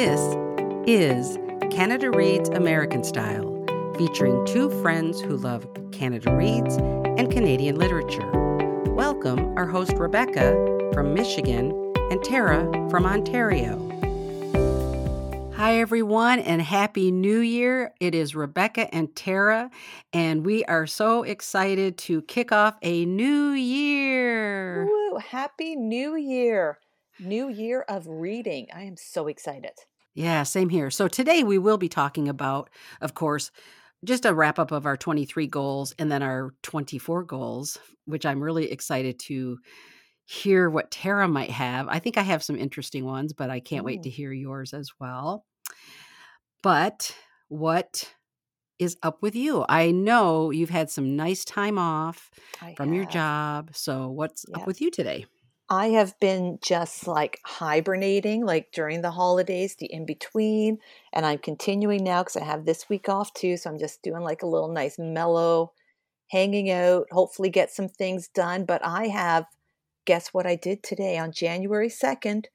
This is Canada Reads American Style, featuring two friends who love Canada Reads and Canadian literature. Welcome our host Rebecca from Michigan and Tara from Ontario. Hi, everyone, and Happy New Year. It is Rebecca and Tara, and we are so excited to kick off a new year. Woo, happy New Year. New year of reading. I am so excited. Yeah, same here. So today we will be talking about, of course, just a wrap up of our 23 goals and then our 24 goals, which I'm really excited to hear what Tara might have. I think I have some interesting ones, but I can't wait to hear yours as well. But what is up with you? I know you've had some nice time off I from your job. So what's up with you today? I have been just like hibernating, like during the holidays, the in between. And I'm continuing now because I have this week off too. So I'm just doing like a little nice mellow hanging out, hopefully get some things done. But I have, guess what I did today on January 2nd?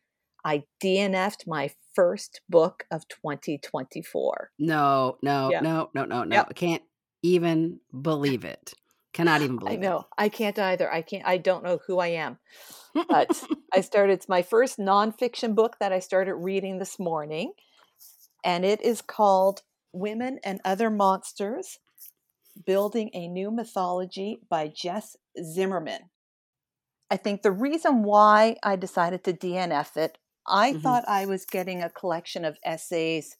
I DNF'd my first book of 2024. No, no, Yeah. no, no, no, no. Yep. I can't even believe it. Cannot even believe. I know. I can't either. I can't, I don't know who I am. But I started, it's my first nonfiction book that I started reading this morning. And it is called Women and Other Monsters Building a New Mythology by Jess Zimmerman. I think the reason why I decided to DNF it, I Mhm. thought I was getting a collection of essays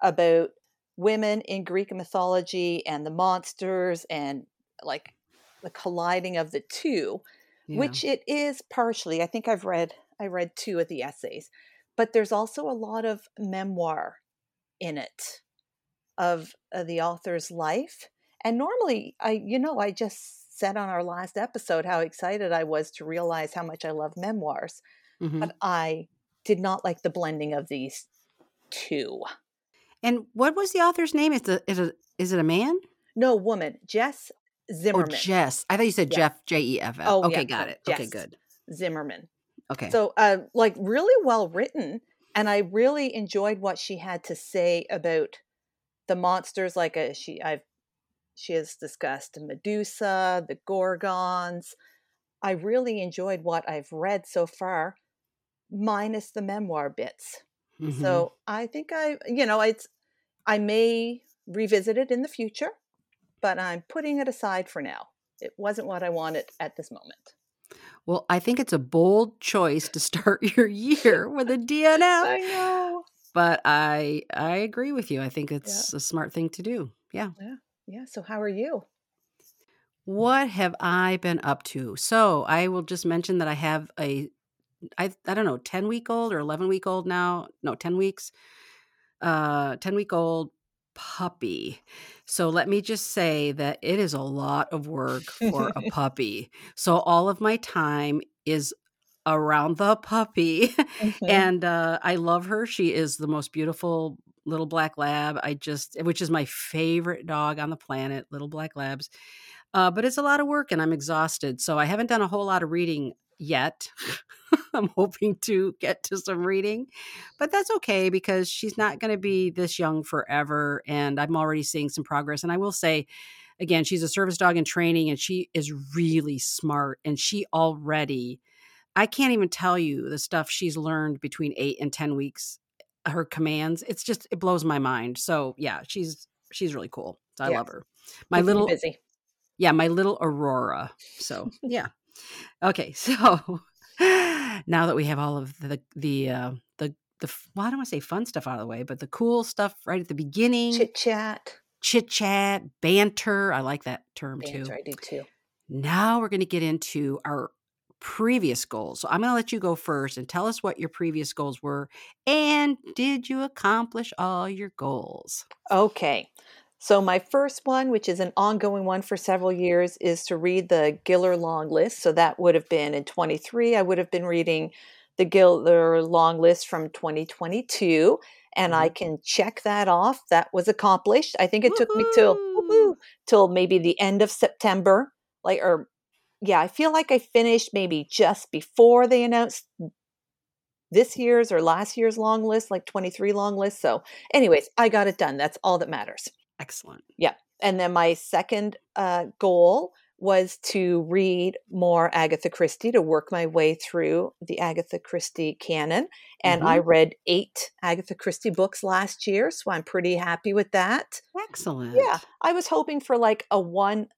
about women in Greek mythology and the monsters and like the colliding of the two Yeah. which it is partially i think i've read i read two of the essays but there's also a lot of memoir in it of uh, the author's life and normally i you know i just said on our last episode how excited i was to realize how much i love memoirs Mhm. but i did not like the blending of these two And what was the author's name? Is it is it is it a man? no woman jess Oh, zimmerman Jess. I thought you said Yes. Jeff J E F F. Oh, Okay, yeah, got it. Okay, good. zimmerman Okay. So, uh, like, really well written. And I really enjoyed what she had to say about the monsters. Like, uh, she, I've, she has discussed Medusa, the Gorgons. I really enjoyed what I've read so far, minus the memoir bits. Mhm. So I think I, you know, it's, I may revisit it in the future, but I'm putting it aside for now. It wasn't what I wanted at this moment. well, I think it's a bold choice to start your year with a DNF, I know. but I I agree with you. I think it's a smart thing to do. Yeah. Yeah. So, how are you? What have I been up to? So I will just mention that I have a, I I don't know, ten week old or eleven week old now. No, ten weeks. Uh, ten week old puppy. So let me just say that it is a lot of work for a puppy. So all of my time is around the puppy, Mhm. and uh, I love her. She is the most beautiful little black lab. I just, which is my favorite dog on the planet, little black labs. Uh, but it's a lot of work and I'm exhausted. So I haven't done a whole lot of reading yet. I'm hoping to get to some reading, but that's okay because she's not going to be this young forever. And I'm already seeing some progress. And I will say, again, she's a service dog in training and she is really smart. And she already, I can't even tell you the stuff she's learned between eight and 10 weeks, her commands. It's just, it blows my mind. So yeah, she's, she's really cool. So I Yeah. love her. My you little, busy. yeah, my little Aurora. So yeah. Okay, so now that we have all of the the uh, the the well, I don't want to say fun stuff out of the way, but the cool stuff right at the beginning, Chit chat. chit chat, banter. I like that term too. Banter, I do too. Now we're going to get into our previous goals. So I'm going to let you go first and tell us what your previous goals were and did you accomplish all your goals? Okay. So my first one, which is an ongoing one for several years, is to read the Giller long list. So that would have been in 23. I would have been reading the Giller long list from 2022. And I mm-hmm. can check that off. That was accomplished. I think it took me till till maybe the end of September. Like or yeah, I feel like I finished maybe just before they announced this year's or last year's long list, like 23 long list. So, anyways, I got it done. That's all that matters. Excellent. Yeah. And then my second uh, goal was to read more Agatha Christie, to work my way through the Agatha Christie canon. And Mhm. I read eight Agatha Christie books last year. So I'm pretty happy with that. Excellent. Yeah. I was hoping for like a one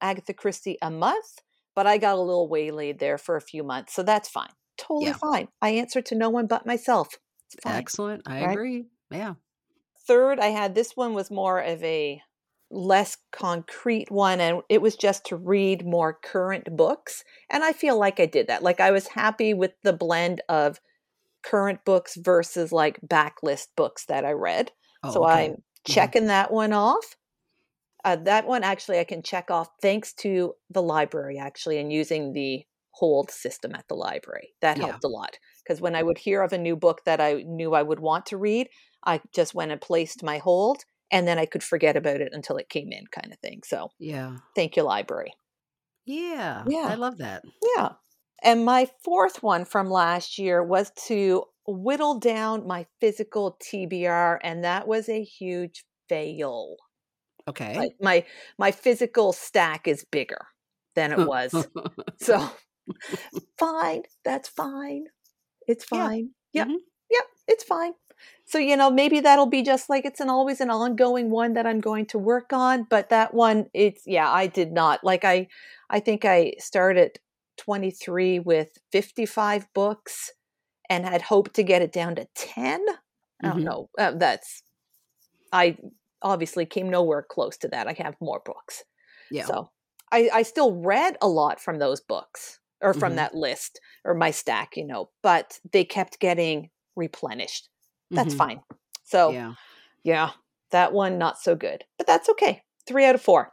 Agatha Christie a month, but I got a little waylaid there for a few months. So that's fine. Totally Yeah. fine. I answer to no one but myself. Excellent. I Right? agree. Yeah. Third, I had this one was more of a less concrete one, and it was just to read more current books. And I feel like I did that. Like I was happy with the blend of current books versus like backlist books that I read. Oh, so okay. I'm checking that one off. Uh, that one actually I can check off thanks to the library actually and using the hold system at the library. That Yeah. helped a lot because when I would hear of a new book that I knew I would want to read, I just went and placed my hold and then I could forget about it until it came in kind of thing. So Yeah. thank you library. Yeah. Yeah. I love that. Yeah. And my fourth one from last year was to whittle down my physical TBR and that was a huge fail. Okay. Like my my physical stack is bigger than it was. so fine, that's fine. It's Yeah. fine. Yep. Mhm. Yep, it's fine. So you know, maybe that'll be just like it's an always an ongoing one that I'm going to work on, but that one it's yeah, I did not. Like I I think I started 23 with 55 books and had hoped to get it down to 10. I don't Mhm. know. Uh, that's I obviously came nowhere close to that. I have more books. Yeah. So I, I still read a lot from those books or from Mhm. that list or my stack, you know, but they kept getting replenished. That's Mhm. fine. So yeah. Yeah. that one not so good, but that's okay. Three out of four.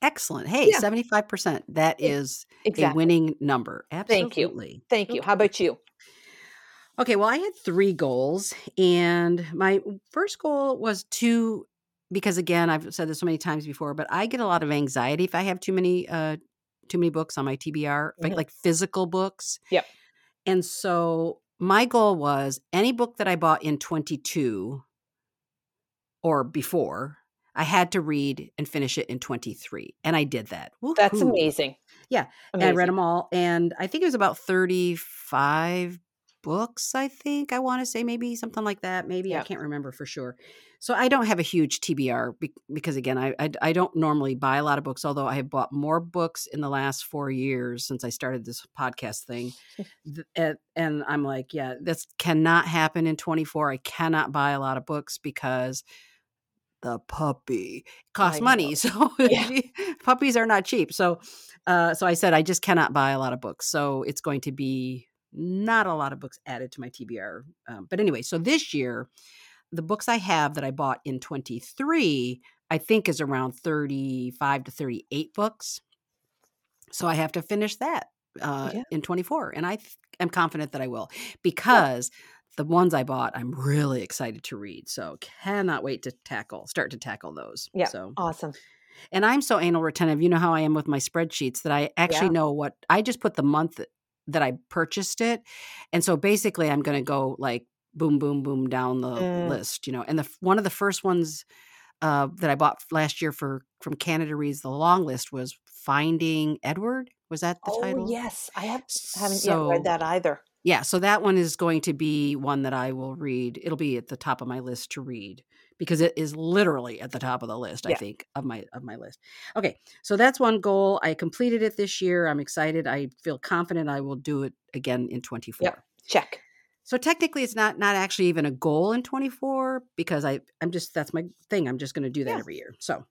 Excellent. Hey, Yeah. 75%. That is a winning number. Thank you. Absolutely. Thank you. How about you? Okay, well, I had three goals, and my first goal was to, because again, I've said this so many times before, but I get a lot of anxiety if I have too many, uh, too many books on my TBR, like, Mhm. like physical books. Yep. And so my goal was any book that I bought in 22 or before, I had to read and finish it in 23, and I did that. That's amazing. Yeah, and I read them all, and I think it was about 35 books, I think, I wanna say maybe something like that, maybe, I can't remember for sure. So I don't have a huge TBR bec because, again, I I I don't normally buy a lot of books, although I have bought more books in the last 4 years since I started this podcast thing, and and I'm like, "Yeah, this cannot happen in 24, I cannot buy a lot of books because the puppy costs money." So, Yeah. puppies are not cheap, so, uh, so I said, "I just cannot buy a lot of books," so it's going to be not a lot of books added to my TBR, um, but anyway, so this year, the books I have that I bought in 23, I think is around 35 to 38 books. So I have to finish that, uh, Yeah. in 24, and I th am confident that I will Yeah. because the ones I bought, I'm really excited to read, so cannot wait to tackle start to tackle those, Yeah. so Awesome. and I'm so anal retentive, you know how I am with my spreadsheets that I actually Yeah. know what I just put the month that I purchased it, and so basically I'm gonna go, like, boom, boom, boom down the Mm. list, you know, and the one of the first ones, uh, that I bought last year for from Canada Reads the Long List was Finding Edward? Was that the Oh, title? yes. I have haven't yet read that either. Yeah, so that one is going to be one that I will read. It'll be at the top of my list to read because it is literally at the top of the list, I think, of my of my list. Okay, so that's one goal. I completed it this year. I'm excited. I feel confident I will do it again in 24. Yep. Check. So technically it's not not actually even a goal in 24 because I I'm just that's my thing. I'm just going to do that Yeah. every year. So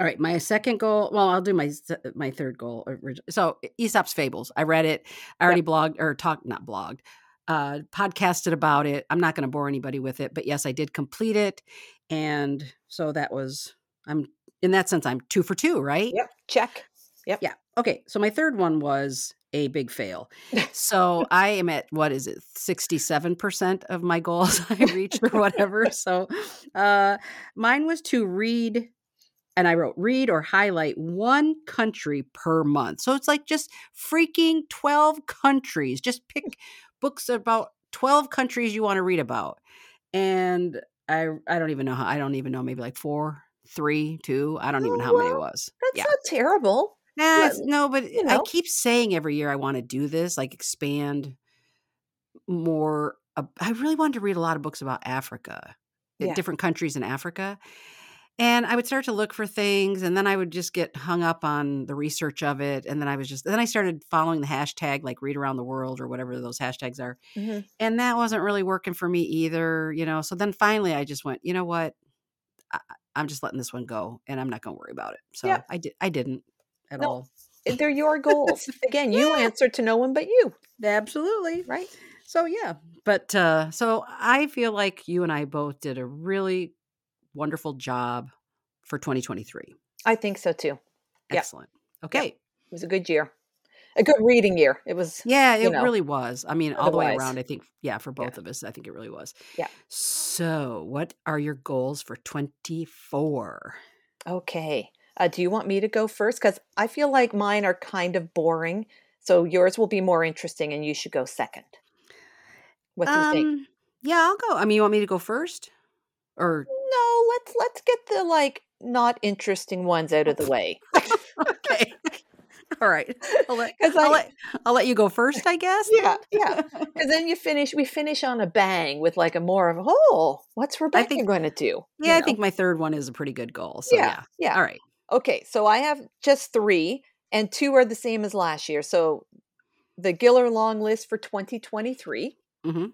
all right, my second goal. Well, I'll do my my third goal. So Aesop's Fables. I read it. I already Yep. blogged or talked, not blogged, uh, podcasted about it. I'm not going to bore anybody with it, but yes, I did complete it, and so that was. I'm in that sense. I'm two for two, right? Yep. Check. Yep. Yeah. Okay. So my third one was a big fail. So I am at what is it, sixty-seven percent of my goals I reached or whatever. So uh, mine was to read, and I wrote read or highlight one country per month. So it's like just freaking twelve countries. Just pick books about 12 countries you want to read about. And I I don't even know how I don't even know, maybe like four, three, two. I don't even know Oh, how many it was. That's Yeah. not terrible. Nah, Yeah, no, but you I keep saying every year I want to do this, like expand more. I really wanted to read a lot of books about Africa, uh, Yeah. different countries in Africa. And I would start to look for things, and then I would just get hung up on the research of it. And then I was just, then I started following the hashtag, like read around the world or whatever those hashtags are. Mhm. And that wasn't really working for me either, you know. So then finally I just went, you know what? I, I'm just letting this one go and I'm not going to worry about it. So Yeah. I did, I didn't at No, all. They're your goals. Again, you Yeah. answer to no one but you, Absolutely. right? So yeah, but uh so I feel like you and I both did a really wonderful job for 2023. I think so too. Excellent. Okay. It was a good year, a good reading year. It was. Yeah, You it know, really was. I mean, all the way around, I think, yeah, for Yeah. both of us, I think it really was. Yeah. So, what are your goals for 24? Okay. Uh, do you want me to go first? Because I feel like mine are kind of boring. So yours will be more interesting, and you should go second. What do you think? Um, yeah, I'll go. I mean, you want me to go first? Or No, let's let's get the like not interesting ones out of the way. okay. All right. I'll let, 'Cause I'll I- let I'll let you go first, I guess. Yeah, yeah. And then you finish. We finish on a bang with like a more of oh, what's Rebecca think- going to do? You Yeah, I think my third one is a pretty good goal. So Yeah, yeah. yeah. All right. Okay, so I have just three, and two are the same as last year. So the Giller long list for 2023. hmm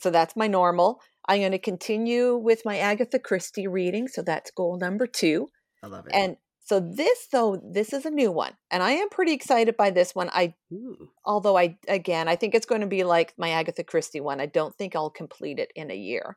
So that's my normal. I'm going to continue with my Agatha Christie reading. So that's goal number two. I love it. And so this, though, this is a new one, and I am pretty excited by this one. I, Ooh. although I, again, I think it's going to be like my Agatha Christie one. I don't think I'll complete it in a year,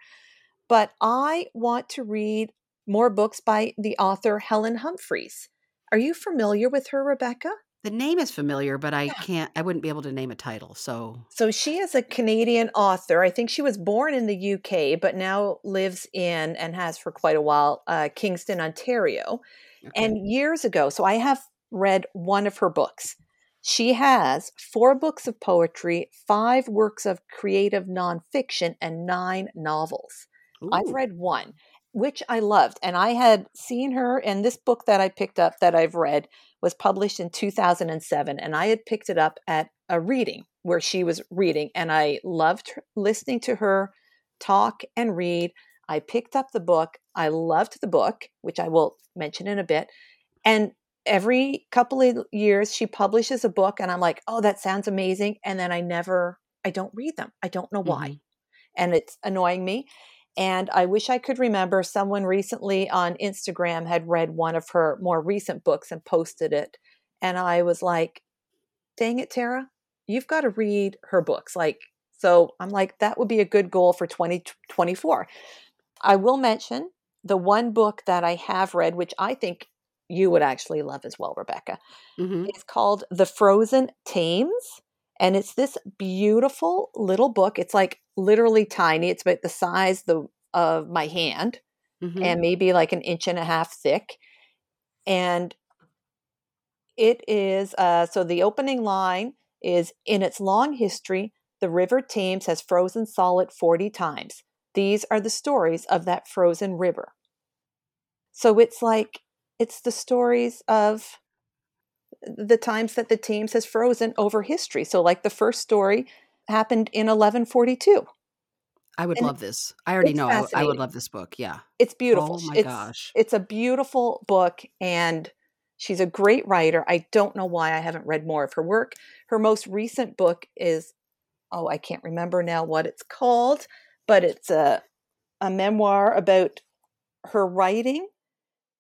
but I want to read more books by the author Helen Humphreys. Are you familiar with her, Rebecca? The name is familiar, but I can't. I wouldn't be able to name a title. So So she is a Canadian author. I think she was born in the UK, but now lives in and has for quite a while uh, Kingston, Ontario. okay. And years ago, so I have read one of her books. She has four books of poetry, five works of creative nonfiction, and nine novels. I've read one, which I loved. And I had seen her, and this book that I picked up that I've read was published in 2007. And I had picked it up at a reading where she was reading, and I loved her- listening to her talk and read. I picked up the book. I loved the book, which I will mention in a bit. And every couple of years, she publishes a book, and I'm like, oh, that sounds amazing. And then I never, I don't read them. I don't know why Mhm. and it's annoying me. And I wish I could remember someone recently on Instagram had read one of her more recent books and posted it. And I was like, dang it, Tara, you've got to read her books. Like, so I'm like, that would be a good goal for 2024. I will mention the one book that I have read, which I think you would actually love as well, Rebecca. Mhm. It's called The Frozen Thames. And it's this beautiful little book. It's like literally tiny. It's about the size the, of my hand Mhm. and maybe like an inch and a half thick. And it is uh, so the opening line is In its long history, the River Thames has frozen solid 40 times. These are the stories of that frozen river. So it's like, it's the stories of the times that the Thames has frozen over history. So, like the first story happened in 1142. I would and love this. I already know I would love this book. Yeah. It's beautiful. Oh my it's, gosh. It's a beautiful book, and she's a great writer. I don't know why I haven't read more of her work. Her most recent book is, oh, I can't remember now what it's called, but it's a, a memoir about her writing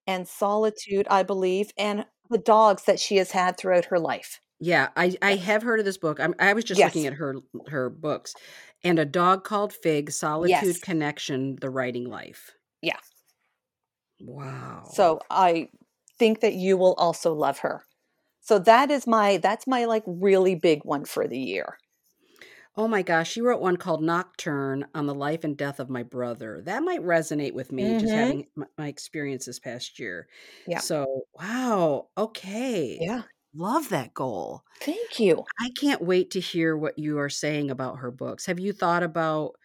and solitude, I believe, and the dogs that she has had throughout her life. Yeah, I I have heard of this book. I'm, I was just looking at her her books, and a dog called Fig, Solitude Yes. Connection, The Writing Life. Yeah. Wow. So I think that you will also love her. So that is my that's my like really big one for the year. Oh my gosh, she wrote one called Nocturne on the life and death of my brother. That might resonate with me, just Mhm. having my experience this past year. Yeah. So, wow. Okay. Yeah. Love that goal. Thank you. I can't wait to hear what you are saying about her books. Have you thought about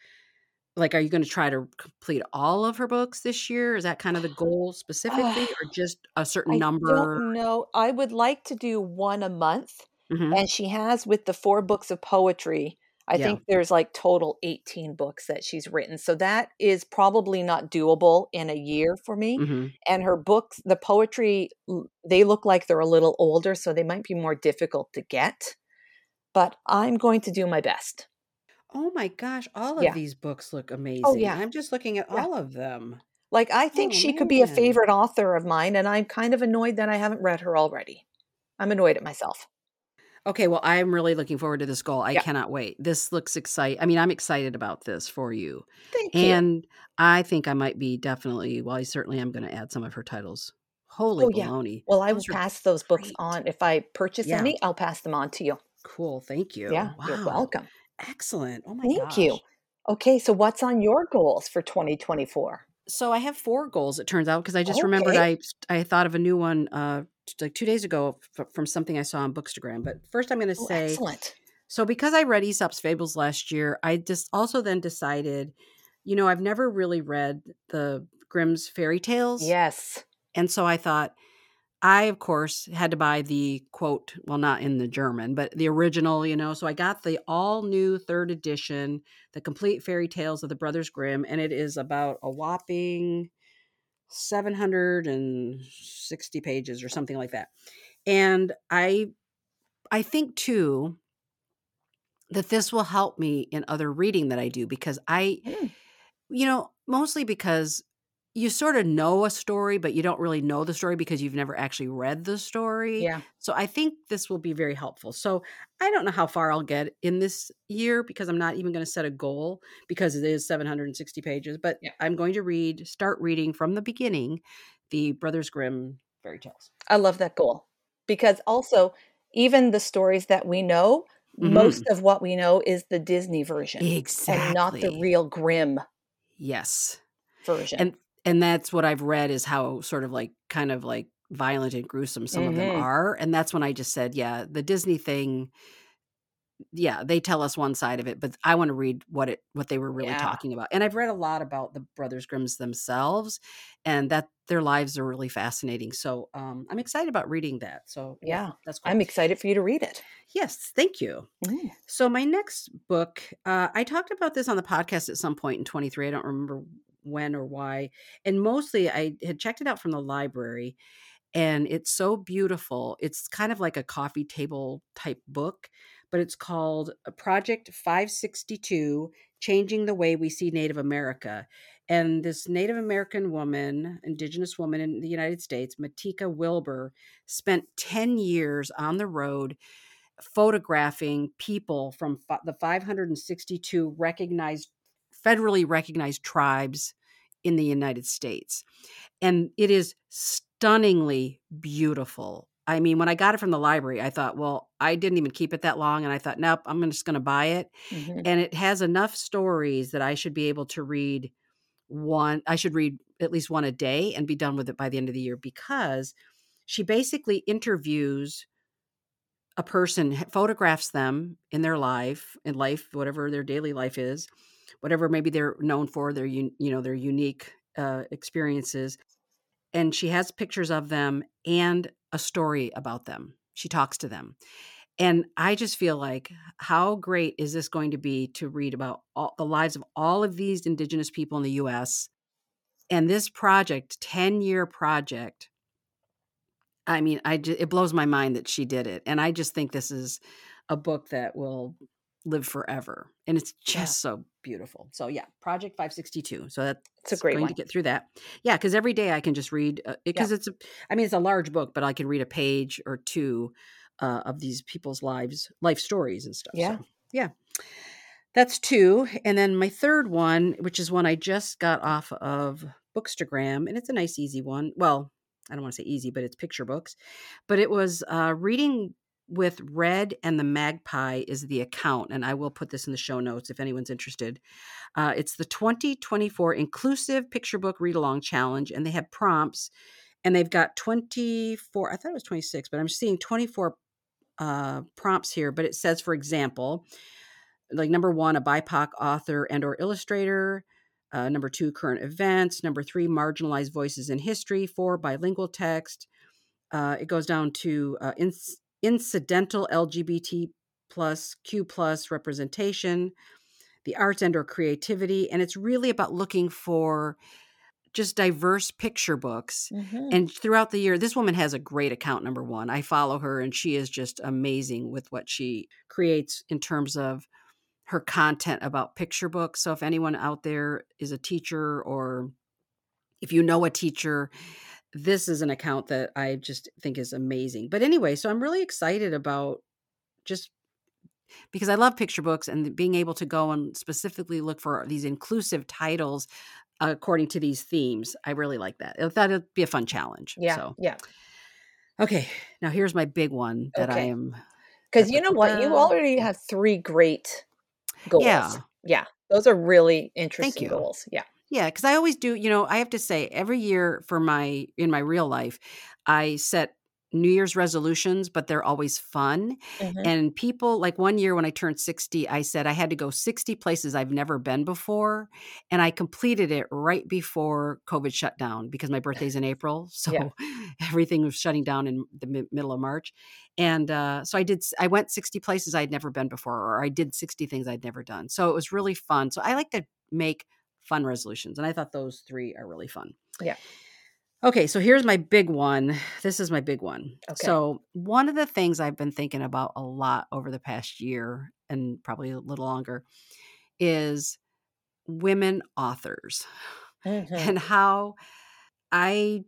like are you going to try to complete all of her books this year? Is that kind of the goal specifically or just a certain I number? don't. I would like to do one a month. Mhm. And she has with the four books of poetry. I Yeah. think there's like total 18 books that she's written. So that is probably not doable in a year for me. Mhm. And her books, the poetry, they look like they're a little older, so they might be more difficult to get. But I'm going to do my best. Oh my gosh, all of Yeah. these books look amazing. Oh, yeah. I'm just looking at Yeah. all of them. Like, I think Oh, she could be a favorite author of mine, and I'm kind of annoyed that I haven't read her already. I'm annoyed at myself. Okay, well, I'm really looking forward to this goal. I Yeah. cannot wait. This looks exciting. I mean, I'm excited about this for you. Thank you. And I think I might be definitely, well, I certainly am going to add some of her titles. Holy Oh, yeah. baloney. Well, I will Those pass those books on. If I purchase Yeah. any, I'll pass them on to you. Cool. Thank you. Yeah, you're welcome. Excellent. Oh my Thank gosh. you. Okay, so what's on your goals for 2024? So I have four goals, it turns out, because I just remembered I I thought of a new one uh like two days ago f- from something I saw on Bookstagram. But first, I'm going to Oh, say excellent. So because I read Aesop's Fables last year, I just also then decided, you know, I've never really read the Grimm's fairy tales. Yes. And so I thought I of course had to buy the quote, well not in the German, but the original, you know. So I got the all new 3rd edition, The Complete Fairy Tales of the Brothers Grimm, and it is about a whopping 760 pages or something like that. And I I think too that this will help me in other reading that I do because I, Mm. you know, mostly because you sort of know a story, but you don't really know the story because you've never actually read the story. Yeah. So I think this will be very helpful. So I don't know how far I'll get in this year because I'm not even going to set a goal because it is 760 pages, but Yeah. I'm going to read, start reading from the beginning the Brothers Grimm fairy tales. I love that goal because also, even the stories that we know, Mhm. most of what we know is the Disney version and not the real Grimm Yes. version. And and that's what I've read is how sort of like kind of like violent and gruesome some of them Mhm. are. And that's when I just said, yeah, the Disney thing, yeah, they tell us one side of it, but I want to read what it what they were really Yeah. talking about. And I've read a lot about the Brothers Grimms themselves and that their lives are really fascinating. So um I'm excited about reading that. So yeah, Yeah. that's cool. I'm excited for you to read it. yes, thank you. Mm. So my next book, uh, I talked about this on the podcast at some point in 23. I don't remember when or why. And mostly I had checked it out from the library and it's so beautiful. It's kind of like a coffee table type book, but it's called uh, Project 562 Changing the Way We See Native America. And this Native American woman, indigenous woman in the United States, Matika Wilbur, spent 10 years on the road photographing people from the 562 recognized federally recognized tribes in the United States. And it is stunningly beautiful. I mean, when I got it from the library, I thought, well, I didn't even keep it that long. And I thought, nope, I'm just going to buy it. Mhm. And it has enough stories that I should be able to read one, I should read at least one a day and be done with it by the end of the year because she basically interviews a person photographs them in their life in life whatever their daily life is whatever maybe they're known for their you know their unique uh, experiences and she has pictures of them and a story about them. She talks to them. And i just feel like how great is this going to be to read about all, the lives of all of these indigenous people in the us and this project 10 year project I mean, I ju- it blows my mind that she did it, and I just think this is a book that will live forever, and it's Yeah. just so beautiful. So yeah, Project Five Sixty Two. So that's It's a great going one. to get through that. Yeah, because every day I can just read because it's a, I mean, it's a large book, but I can read a page or two uh, of these people's lives, life stories and stuff. Yeah. So, yeah. That's two. And then my third one, which is one I just got off of Bookstagram, and it's a nice, easy one. Well, I don't want to say easy, but it's picture books. But it was uh, reading with Red and the Magpie is the account, and I will put this in the show notes if anyone's interested. Uh, it's the 2024 Inclusive Picture Book Read Along Challenge, and they have prompts. and they've got 24 i thought it was 26 but i'm seeing 24 uh, prompts here but it says for example like number one a bipoc author and or illustrator uh, number two current events number three marginalized voices in history four bilingual text uh, it goes down to uh, incidental lgbt plus q plus representation the arts and or creativity and it's really about looking for just diverse picture books. Mhm. And throughout the year, this woman has a great account, number one. I follow her and she is just amazing with what she creates in terms of her content about picture books. So if anyone out there is a teacher or if you know a teacher, this is an account that I just think is amazing. But anyway, so I'm really excited about just because I love picture books and being able to go and specifically look for these inclusive titles according to these themes. I really like that. It'd be a fun challenge. Yeah. So, Yeah. okay. Now here's my big one that I am. Because you know what? You already have three great goals. Yeah. Yeah. Those are really interesting goals. Yeah. Yeah, because I always do. You know, I have to say every year for my in my real life, I set New Year's resolutions, but they're always fun. Mhm. And people like one year when I turned 60, I said I had to go 60 places I've never been before. And I completed it right before COVID shut down because my birthday's in April. So Yeah. everything was shutting down in the mi- middle of March. And uh, so I did, I went 60 places I'd never been before, or I did 60 things I'd never done. So it was really fun. So I like to make fun resolutions. And I thought those three are really fun. Yeah. Okay, so here's my big one. This is my big one. Okay. So, one of the things I've been thinking about a lot over the past year and probably a little longer is women authors Mhm. and how I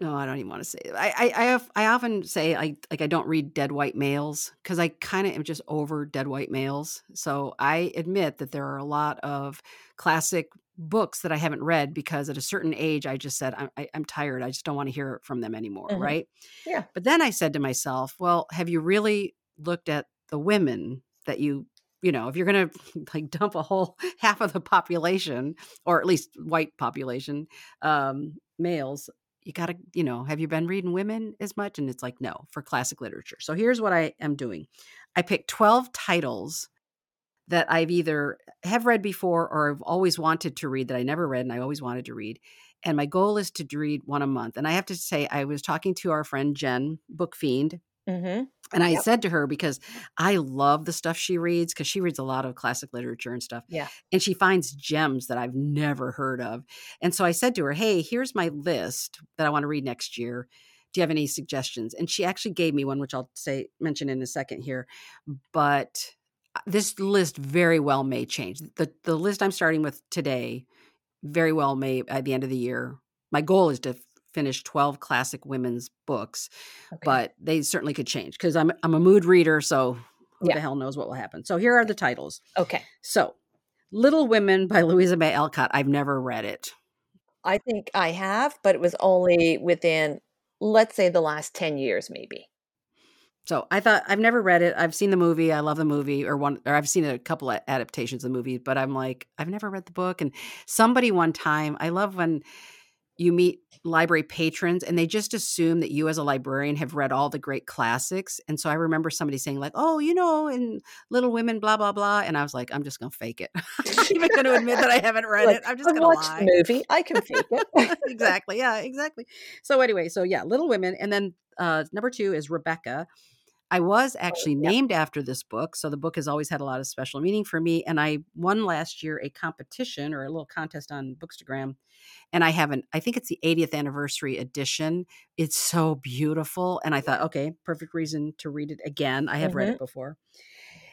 no, I don't even want to say. I I I, have, I often say I like I don't read dead white males because I kind of am just over dead white males. So I admit that there are a lot of classic books that I haven't read because at a certain age I just said I'm, I, I'm tired. I just don't want to hear from them anymore. Mhm. Right. Yeah. But then I said to myself, well, have you really looked at the women that you you know if you're going to like dump a whole half of the population or at least white population um males you got to you know have you been reading women as much? And it's like no for classic literature. So here's what i am doing. I picked 12 titles that i've either have read before or i've always wanted to read that i never read and i always wanted to read. And my goal is to read one a month. And i have to say i was talking to our friend jen book Mhm. and I Yep. said to her, because I love the stuff she reads, because she reads a lot of classic literature and stuff. Yeah. And she finds gems that I've never heard of. And so I said to her, Hey, here's my list that I want to read next year. Do you have any suggestions? And she actually gave me one, which I'll say mention in a second here. But uh, this list very well may change. The the list I'm starting with today very well may at the end of the year. My goal is to finish 12 classic women's books Okay. but they certainly could change because I'm I'm a mood reader, so who Yeah. the hell knows what will happen. So here are the titles. okay. So Little Women by Louisa May Alcott. I've never read it. I think I have, but it was only within, let's say, the last 10 years, maybe. So I thought I've never read it. I've seen the movie. I love the movie, or one, or I've seen a couple of adaptations of the movie. But I'm like, I've never read the book. And somebody one time, I love when you meet library patrons and they just assume that you as a librarian have read all the great classics. And so I remember somebody saying like, "Oh, you know, in Little Women, blah blah blah," and I was like, "I'm just gonna fake it. I'm not even going to admit that I haven't read Like, it. I'm just I've gonna watched lie." the movie. I can fake it. exactly. Yeah, exactly. So anyway, so yeah, Little Women, and then uh, number two is Rebecca. I was actually yeah. named after this book, so the book has always had a lot of special meaning for me. And I won last year a competition or a little contest on Bookstagram, and I haven't. I think it's the 80th anniversary edition. It's so beautiful, and I thought, okay, perfect reason to read it again. I have read Mhm. it before,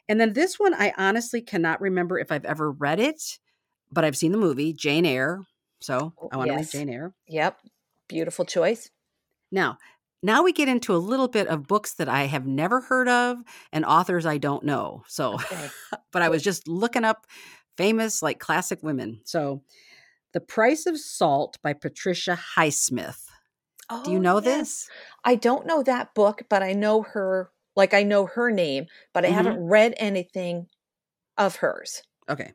and then this one, I honestly cannot remember if I've ever read it, but I've seen the movie Jane Eyre, so Oh, I want to read. Jane Eyre. Yep. Beautiful choice. Now, now we get into a little bit of books that I have never heard of and authors I don't know. So, Okay. but I was just looking up famous, like classic women. So, The Price of Salt by Patricia Highsmith. Do you Oh, know yes. this? I don't know that book, but I know her, like I know her name, but I Mhm. haven't read anything of hers. Okay.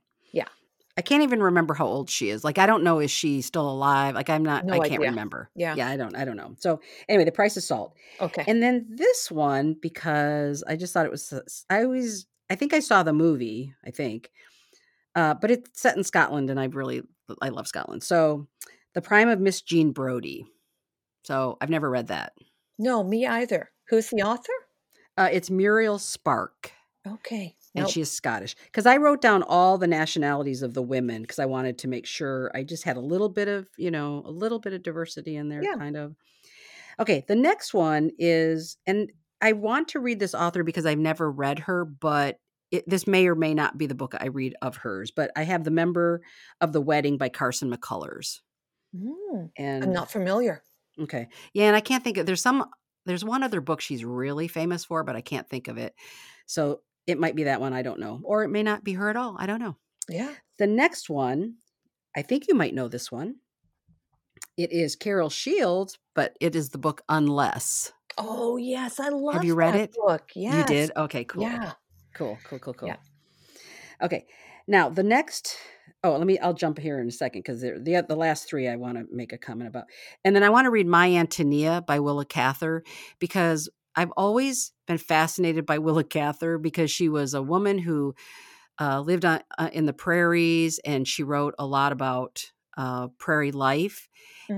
I I can't even remember how old she is. Like I don't know is she still alive? Like I'm not No I can't idea. remember. Yeah. Yeah, I don't I don't know. So anyway, the price of salt. Okay. And then this one because I just thought it was I always I think I saw the movie, I think. Uh, but it's set in Scotland and I really I love Scotland. So The Prime of Miss Jean Brodie. So I've never read that. no, me either. Who's the author? Uh, it's Muriel Spark. Okay. And she is Scottish. Because I wrote down all the nationalities of the women because I wanted to make sure I just had a little bit of, you know, a little bit of diversity in there, Yeah. kind of. Okay, the next one is, and I want to read this author because I've never read her, but it, this may or may not be the book I read of hers. But I have The Member of the Wedding by Carson McCullers. Mm, And I'm not familiar. Okay. Yeah, and I can't think of there's some there's one other book she's really famous for, but I can't think of it. So it might be that one, I don't know. Or it may not be her at all. I don't know. Yeah. The next one, I think you might know this one. It is Carol Shields, but it is the book Unless. Oh yes, I love. Have you read it? Book. Yes. You did? Okay, cool. Yeah. Cool, cool, cool, cool. Yeah. Okay. Now the next oh, let me I'll jump here in a second because the the last three I want to make a comment about. And then I want to read My Antonia by Willa Cather because I've always been fascinated by Willa Cather because she was a woman who uh, lived on uh, in the prairies and she wrote a lot about uh, prairie life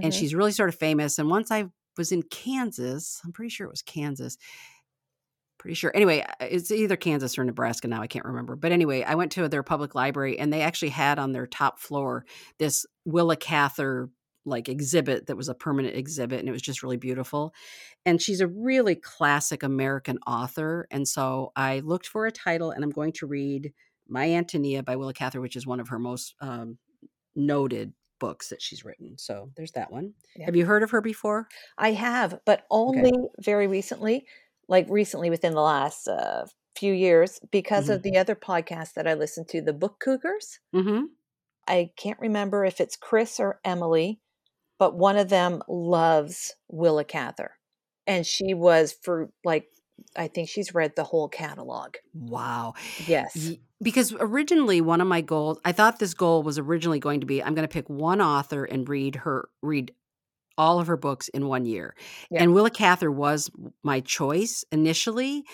and Mhm. she's really sort of famous. And once I was in Kansas, I'm pretty sure it was Kansas. Pretty sure. Anyway, uh, it's either Kansas or Nebraska now. I can't remember. But anyway, I went to their public library and they actually had on their top floor this Willa Cather like exhibit that was a permanent exhibit and it was just really beautiful. And she's a really classic American author. And so I looked for a title and I'm going to read My Antonia by Willa Cather, which is one of her most um, noted books that she's written. So there's that one. Yeah. Have you heard of her before? I have, but only very recently, like recently within the last uh, few years, because of the other podcast that I listened to, the Book Cougars. Mm-hmm. I can't remember if it's Chris or Emily, but one of them loves Willa Cather. And she was for like, I think she's read the whole catalog. Wow. Yes. Because originally one of my goals, I thought this goal was originally going to be I'm going to pick one author and read her read all of her books in one year. Yeah. And Willa Cather was my choice initially,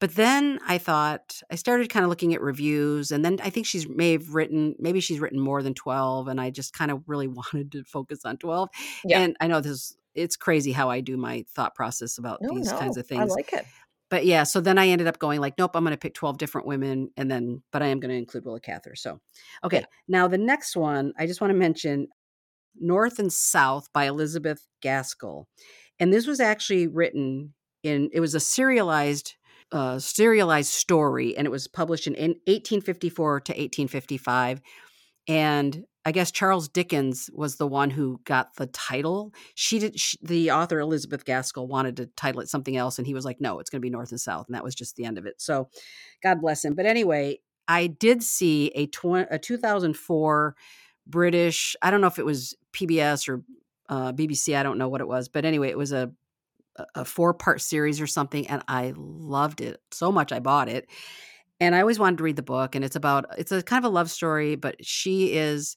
but then I thought I started kind of looking at reviews and then I think she's may have written maybe she's written more than 12 and I just kind of really wanted to focus on 12. Yeah. And I know this it's crazy how I do my thought process about No, these no, kinds of things. I like it. but yeah, so then I ended up going like, nope, I'm going to pick 12 different women, and then, but I am going to include Willa Cather. So, okay, Yeah. now the next one, I just want to mention North and South by Elizabeth Gaskell, and this was actually written in, it was a serialized, uh, serialized story, and it was published in, in 1854 to 1855, and I guess Charles Dickens was the one who got the title. She did. She, the author Elizabeth Gaskell wanted to title it something else, and he was like, "No, it's going to be North and South," and that was just the end of it. So, God bless him. But anyway, I did see a, tw- a 2004 British. I don't know if it was PBS or uh, BBC. I don't know what it was, but anyway, it was a a four part series or something, and I loved it so much. I bought it, and I always wanted to read the book. And it's about it's a kind of a love story, but she is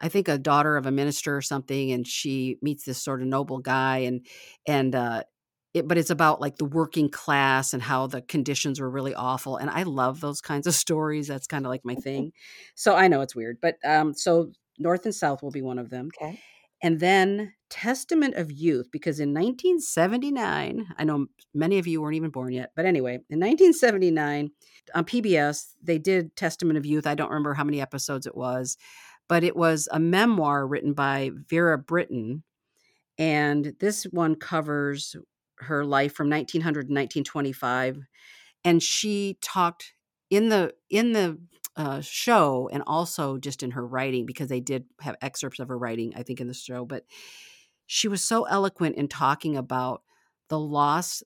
I think a daughter of a minister or something, and she meets this sort of noble guy, and and uh, it, but it's about like the working class and how the conditions were really awful, and I love those kinds of stories. That's kind of like my thing. So I know it's weird, but um, so North and South will be one of them, Okay. and then Testament of Youth, because in 1979, I know many of you weren't even born yet, but anyway, in 1979 on PBS they did Testament of Youth. I don't remember how many episodes it was but it was a memoir written by Vera Brittain. And this one covers her life from 1900 to 1925. And she talked in the in the uh, show and also just in her writing because they did have excerpts of her writing, I think, in the show. But she was so eloquent in talking about the lost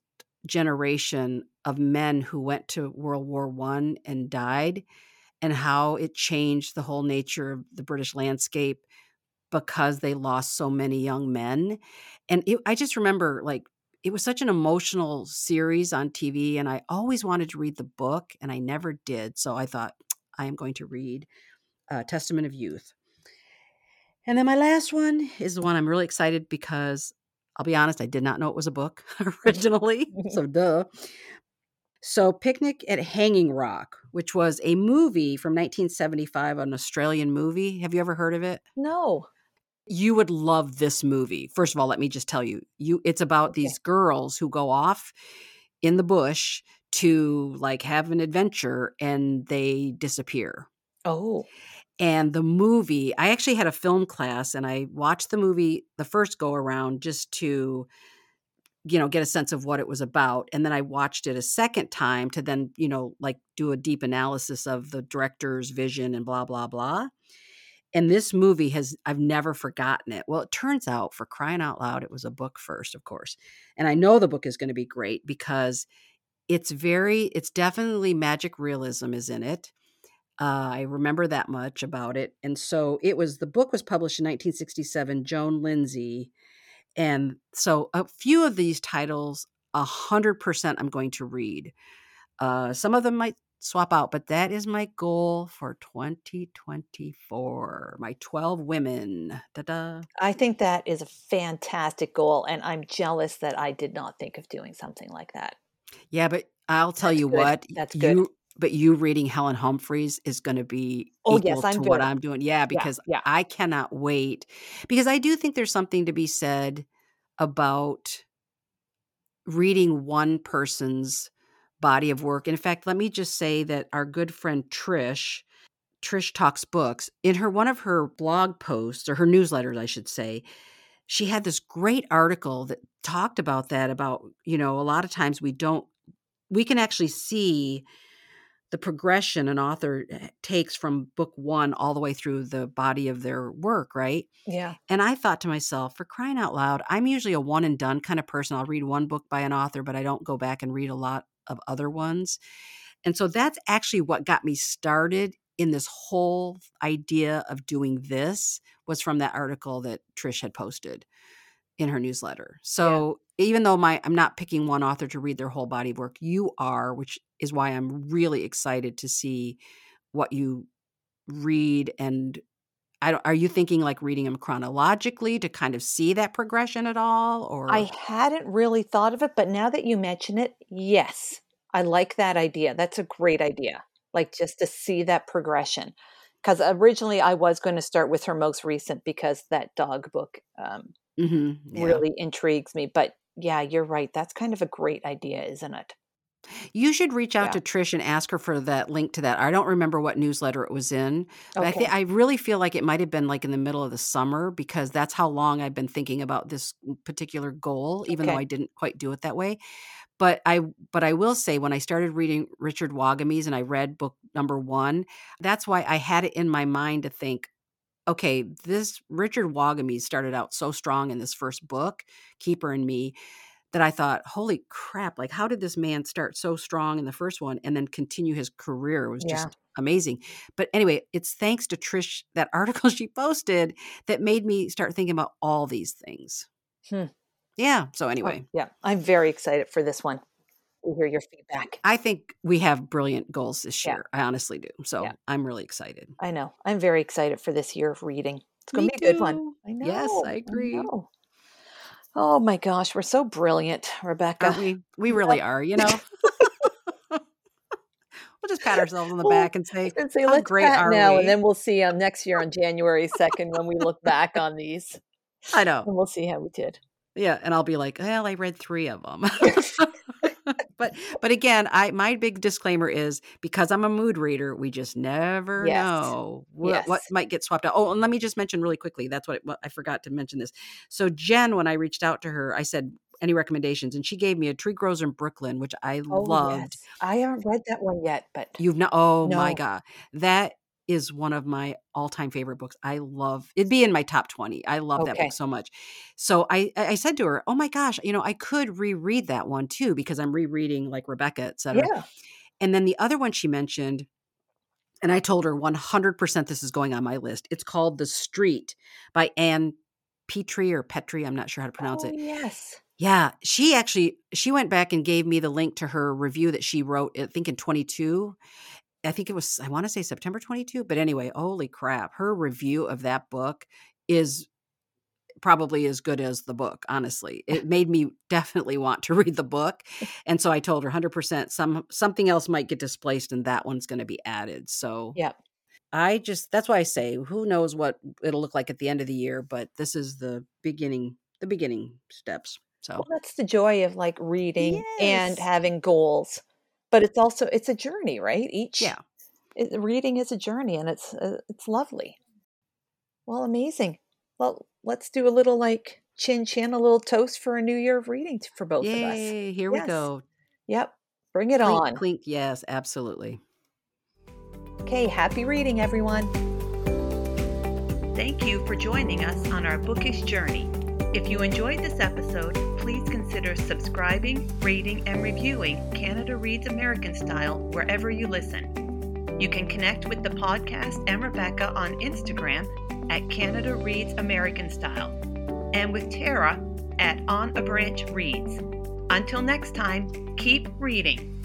generation of men who went to World War One and died and how it changed the whole nature of the British landscape because they lost so many young men. And it, I just remember like it was such an emotional series on TV, and I always wanted to read the book, and I never did. So I thought I am going to read uh, Testament of Youth. And then my last one is the one I'm really excited because I'll be honest, I did not know it was a book originally. so, duh. So, Picnic at Hanging Rock, which was a movie from 1975, an Australian movie. Have you ever heard of it? No. You would love this movie. First of all, let me just tell you, you it's about Okay. these girls who go off in the bush to like have an adventure and they disappear. Oh. And the movie, I actually had a film class and I watched the movie the first go around just to you know get a sense of what it was about and then I watched it a second time to then, you know, like do a deep analysis of the director's vision and blah blah blah. And this movie has I've never forgotten it. Well, it turns out for crying out loud it was a book first, of course. And I know the book is going to be great because it's very it's definitely magic realism is in it. Uh, I remember that much about it. And so it was the book was published in 1967, Joan Lindsay. And so a few of these titles, a hundred percent I'm going to read. Uh, some of them might swap out, but that is my goal for 2024. My 12 women. Da-da. I think that is a fantastic goal, and I'm jealous that I did not think of doing something like that. Yeah, but I'll tell That's you good. what. That's good. You but you reading Helen Humphreys is going to be Oh, equal yes, I'm to what. I'm doing. Yeah, because yeah. I cannot wait. Because I do think there's something to be said about reading one person's body of work. In fact, let me just say that our good friend Trish, Trish Talks Books, in her one of her blog posts or her newsletters, I should say, she had this great article that talked about that about, you know, a lot of times we don't we can actually see the progression an author eh, takes from book 1 all the way through the body of their work, right? Yeah. And I thought to myself, for crying out loud, I'm usually a one and done kind of person. I'll read one book by an author, but I don't go back and read a lot of other ones. And so that's actually what got me started in this whole idea of doing this was from that article that Trish had posted in her newsletter. So even though my I'm not picking one author to read their whole body of work, you are, which is why I'm really excited to see what you read and I don't, are you thinking like reading them chronologically to kind of see that progression at all or I hadn't really thought of it, but now that you mention it, yes, I like that idea. That's a great idea. Like just to see that progression. Because originally I was going to start with her most recent because that dog book um, Mhm, yeah. really intrigues me. But yeah, you're right. That's kind of a great idea, isn't it? You should reach out Yeah. to Trish and ask her for that link to that. I don't remember what newsletter it was in, but I think I really feel like it might have been like in the middle of the summer because that's how long I've been thinking about this particular goal, even though I didn't quite do it that way. But I but I will say when I started reading Richard Wagamese and I read book number 1, that's why I had it in my mind to think, okay, this Richard Wagamese started out so strong in this first book, Keeper and Me, that I thought, holy crap, like how did this man start so strong in the first one and then continue his career? It was Yeah. just amazing. But anyway, it's thanks to Trish, that article she posted that made me start thinking about all these things. Hmm. Yeah. So Oh, anyway, yeah, I'm very excited for this one. To hear your feedback. I think we have brilliant goals this Yeah. year. I honestly do. So Yeah. I'm really excited. I know. I'm very excited for this year of reading. It's going to be a good one. I know. Yes, I agree. know. Oh my gosh, we're so brilliant, Rebecca. Aren't we? We really are, you know? we'll just pat ourselves on the Well, back and say, gonna say, how let's great pat are now, we? and then we'll see um, next year on January 2nd when we look back on these, I know. and we'll see how we did. Yeah, and I'll be like, well, I read three of them. but but again, I my big disclaimer is because I'm a mood reader, we just never Yes. know what, what might get swapped out. Oh, and let me just mention really quickly. That's what, what I forgot to mention this. So Jen, when I reached out to her, I said any recommendations, and she gave me a Tree Grows in Brooklyn, which I Oh, loved. yes. I haven't read that one yet, but You've not? Oh my god, that is one of my all-time favorite books. I love it'd be in my top 20. I love that book so much. So I I I said to her, "Oh my gosh, you know, I could reread that one too because I'm rereading like Rebecca, etc." yeah. And then the other one she mentioned and I told her 100% this is going on my list. It's called The Street by Ann Petry or Petry, I'm not sure how to pronounce Oh, it. yes. Yeah, she actually she went back and gave me the link to her review that she wrote I think in 22 I think it was I want to say September 22, but anyway, holy crap, her review of that book is probably as good as the book honestly it made me definitely want to read the book and so i told her 100% some something else might get displaced and that one's going to be added so Yep. i just that's why i say who knows what it'll look like at the end of the year but this is the beginning the beginning steps so Well, that's the joy of like reading and having goals. But it's also it's a journey, right? Each yeah it, reading is a journey and it's uh, it's lovely. Well, amazing. Well, let's do a little like chin chin, a little toast for a new year of reading t- for both of us. yay here we go Yep. Bring it clink on. clink yes absolutely Okay, happy reading everyone. Thank you for joining us on our bookish journey. If you enjoyed this episode, please consider subscribing, rating, and reviewing Canada Reads American Style wherever you listen. You can connect with the podcast and Rebecca on Instagram at Canada Reads American Style and with Tara at On a Branch Reads. Until next time, keep reading.